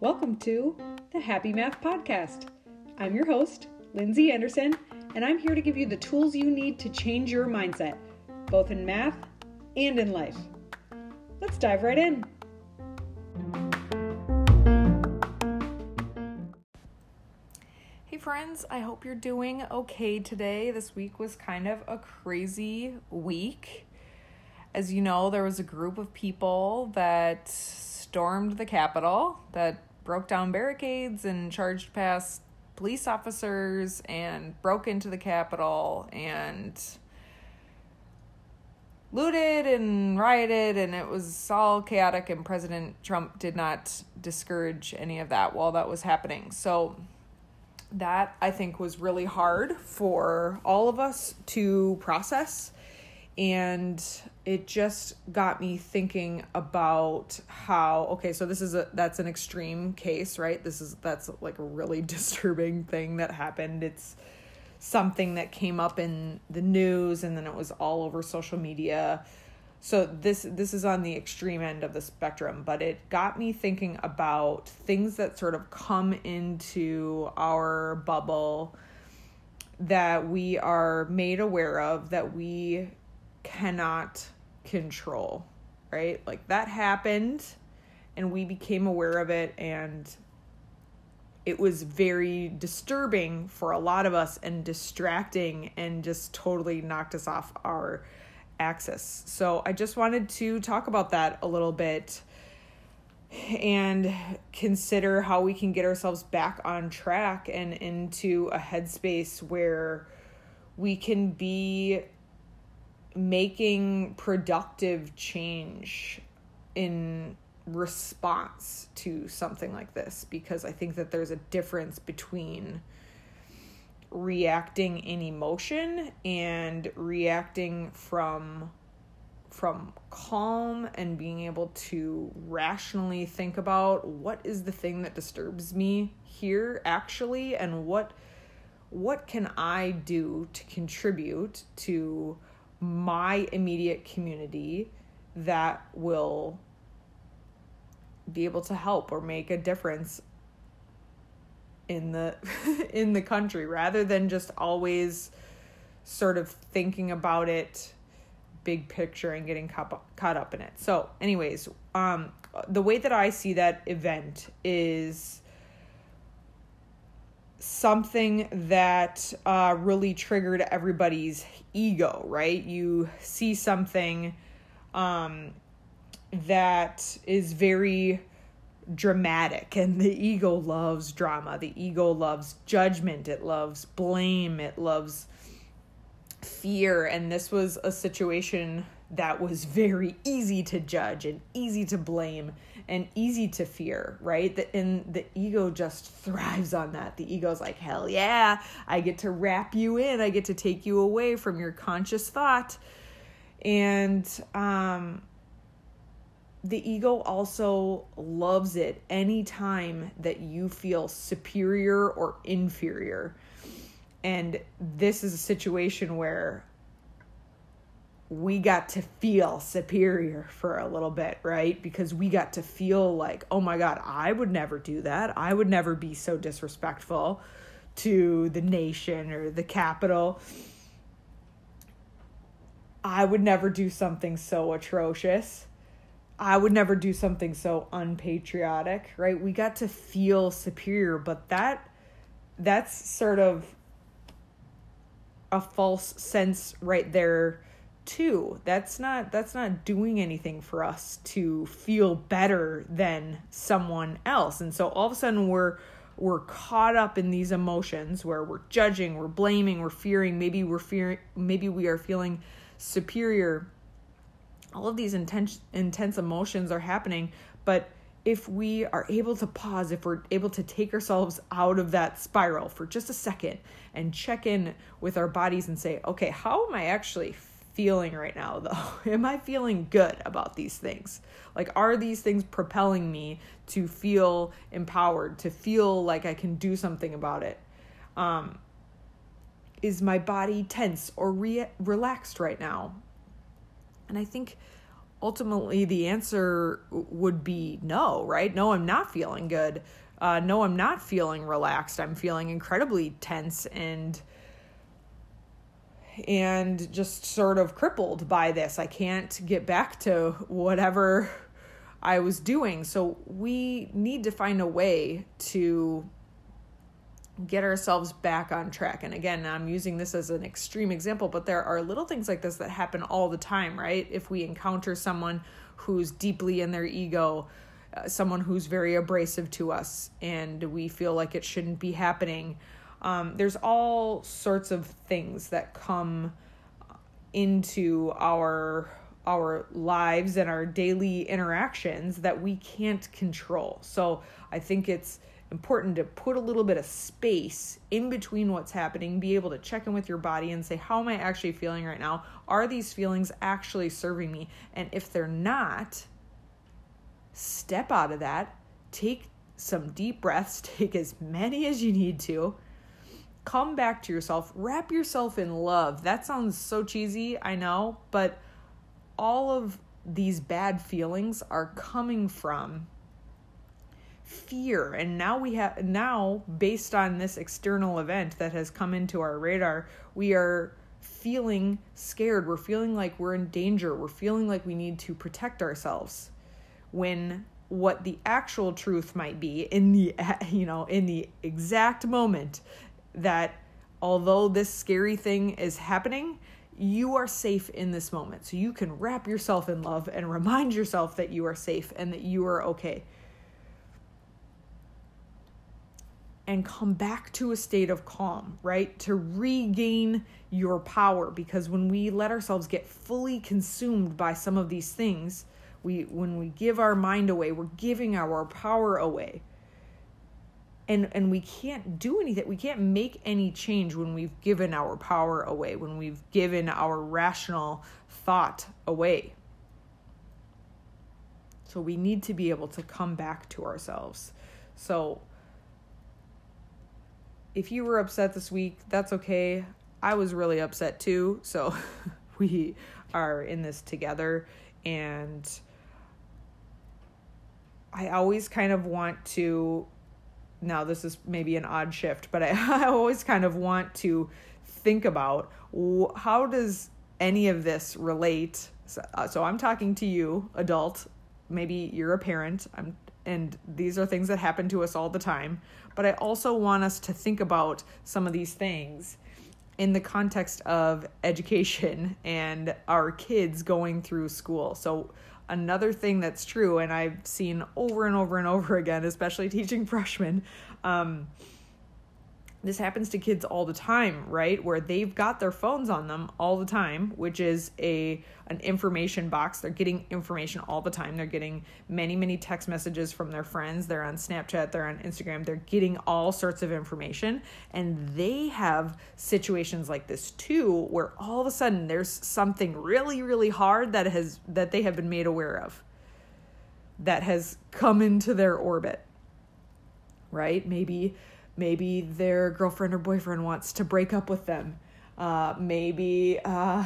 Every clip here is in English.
Welcome to the Happy Math Podcast. I'm your host, Lindsay Anderson, and I'm here to give you the tools you need to change your mindset, both in math and in life. Let's dive right in. Friends, I hope you're doing okay today. This week was kind of a crazy week. As you know, there was a group of people that stormed the Capitol, that broke down barricades and charged past police officers and broke into the Capitol and looted and rioted and it was all chaotic and President Trump did not discourage any of that while that was happening. So that I think was really hard for all of us to process. And it just got me thinking about how okay so this is a that's an extreme case right? This is that's like a really disturbing thing that happened. It's something that came up in the news and then it was all over social media so this this is on the extreme end of the spectrum but it got me thinking about things that sort of come into our bubble that we are made aware of that we cannot control, right? Like that happened and we became aware of it and it was very disturbing for a lot of us and distracting and just totally knocked us off our axis. So I just wanted to talk about that a little bit and consider how we can get ourselves back on track and into a headspace where we can be making productive change in response to something like this because I think that there's a difference between reacting in emotion and reacting from from calm and being able to rationally think about what is the thing that disturbs me here actually and what what can I do to contribute to my immediate community that will be able to help or make a difference in the in the country rather than just always sort of thinking about it big picture and getting caught, up in it. So, anyways, um the way that I see that event is something that uh, really triggered everybody's ego, right? You see something um, that is very dramatic, and the ego loves drama. The ego loves judgment, it loves blame, it loves fear. And this was a situation that was very easy to judge and easy to blame and easy to fear, right? The, and the ego just thrives on that. The ego's like, hell yeah, I get to wrap you in, I get to take you away from your conscious thought. And um, the ego also loves it anytime that you feel superior or inferior. And this is a situation where we got to feel superior for a little bit, right? Because we got to feel like, oh my God, I would never do that. I would never be so disrespectful to the nation or the capital. I would never do something so atrocious. I would never do something so unpatriotic, right? We got to feel superior, but that that's sort of a false sense right there too. That's not that's not doing anything for us to feel better than someone else. And so all of a sudden we're we're caught up in these emotions where we're judging we're blaming we're fearing. Maybe we're fearing maybe we are feeling superior all of these intense intense emotions are happening but if we are able to pause if we're able to take ourselves out of that spiral for just a second and check in with our bodies and say okay how am i actually feeling right now though? Am I feeling good about these things? Like, are these things propelling me to feel empowered, to feel like I can do something about it? Um, is my body tense or re- relaxed right now? And I think ultimately the answer would be no, right? No, I'm not feeling good. Uh, no, I'm not feeling relaxed. I'm feeling incredibly tense and and just sort of crippled by this. I can't get back to whatever I was doing. So we need to find a way to get ourselves back on track. And again, I'm using this as an extreme example, but there are little things like this that happen all the time, right? If we encounter someone who's deeply in their ego, uh, someone who's very abrasive to us, and we feel like it shouldn't be happening. Um, there's all sorts of things that come into our our lives and our daily interactions that we can't control. So I think it's important to put a little bit of space in between what's happening, be able to check in with your body and say, How am I actually feeling right now? Are these feelings actually serving me? And if they're not, step out of that, take some deep breaths, take as many as you need to. Come back to yourself, wrap yourself in love. That sounds so cheesy, I know, but all of these bad feelings are coming from fear. And now we have now based on this external event that has come into our radar we are feeling scared. We're feeling like we're in danger. We're feeling like we need to protect ourselves when what the actual truth might be in the you know in the exact moment that although this scary thing is happening you are safe in this moment. So you can wrap yourself in love and remind yourself that you are safe and that you are okay and come back to a state of calm, right? To regain your power because when we let ourselves get fully consumed by some of these things, we when we give our mind away, we're giving our power away. And and we can't do anything. We can't make any change when we've given our power away, when we've given our rational thought away. So we need to be able to come back to ourselves. So if you were upset this week, that's okay. I was really upset too. So we are in this together. And I always kind of want to. Now, this is maybe an odd shift, but I, I always kind of want to think about how does any of this relate. So, uh, so I'm talking to you, adult. Maybe you're a parent. I'm, and these are things that happen to us all the time but I also want us to think about some of these things in the context of education and our kids going through school. So, another thing that's true, and I've seen over and over and over again, especially teaching freshmen, um, this happens to kids all the time right? Where they've got their phones on them all the time which is a an information box. They're getting information all the time. They're getting many many text messages from their friends. They're on snapchat. They're on instagram. They're getting all sorts of information. And they have situations like this too where all of a sudden there's something really really hard that has that they have been made aware of that has come into their orbit right? Maybe Maybe their girlfriend or boyfriend wants to break up with them. Uh, maybe, uh,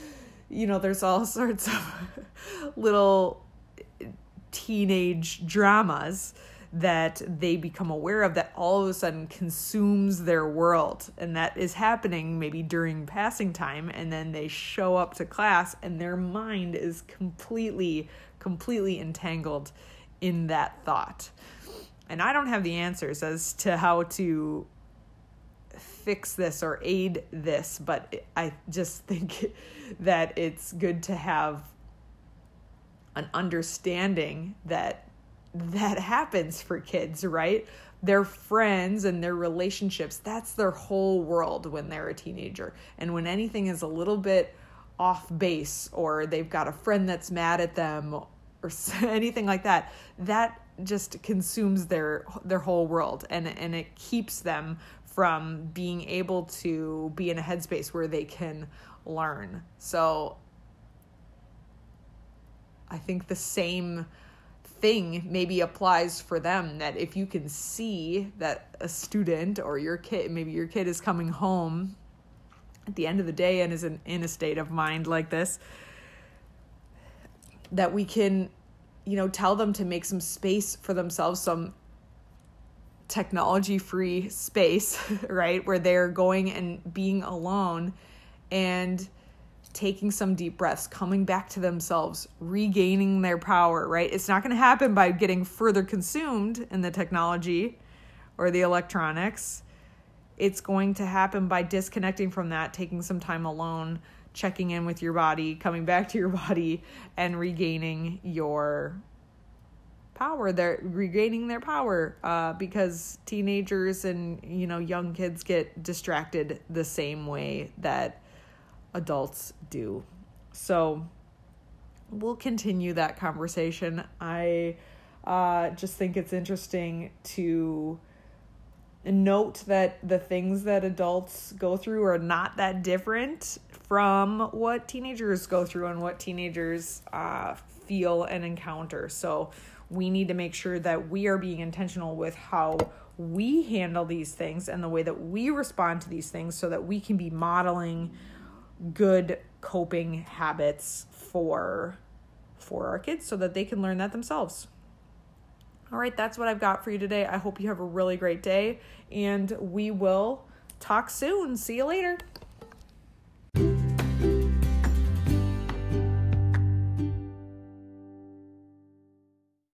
you know, there's all sorts of little teenage dramas that they become aware of that all of a sudden consumes their world. And that is happening maybe during passing time. And then they show up to class and their mind is completely, completely entangled in that thought. And I don't have the answers as to how to fix this or aid this, but I just think that it's good to have an understanding that that happens for kids, right? Their friends and their relationships, that's their whole world when they're a teenager. And when anything is a little bit off base or they've got a friend that's mad at them or anything like that, that just consumes their their whole world and and it keeps them from being able to be in a headspace where they can learn. So I think the same thing maybe applies for them that if you can see that a student or your kid maybe your kid is coming home at the end of the day and is in, in a state of mind like this that we can, you know, tell them to make some space for themselves, some technology free space, right? Where they're going and being alone and taking some deep breaths, coming back to themselves, regaining their power, right? It's not going to happen by getting further consumed in the technology or the electronics. It's going to happen by disconnecting from that, taking some time alone, checking in with your body, coming back to your body, and regaining your power they're regaining their power uh, because teenagers and you know young kids get distracted the same way that adults do. So we'll continue that conversation. I uh, just think it's interesting to note that the things that adults go through are not that different from what teenagers go through and what teenagers uh, feel and encounter so we need to make sure that we are being intentional with how we handle these things and the way that we respond to these things so that we can be modeling good coping habits for for our kids so that they can learn that themselves. All right, that's what I've got for you today. I hope you have a really great day and we will talk soon. See you later.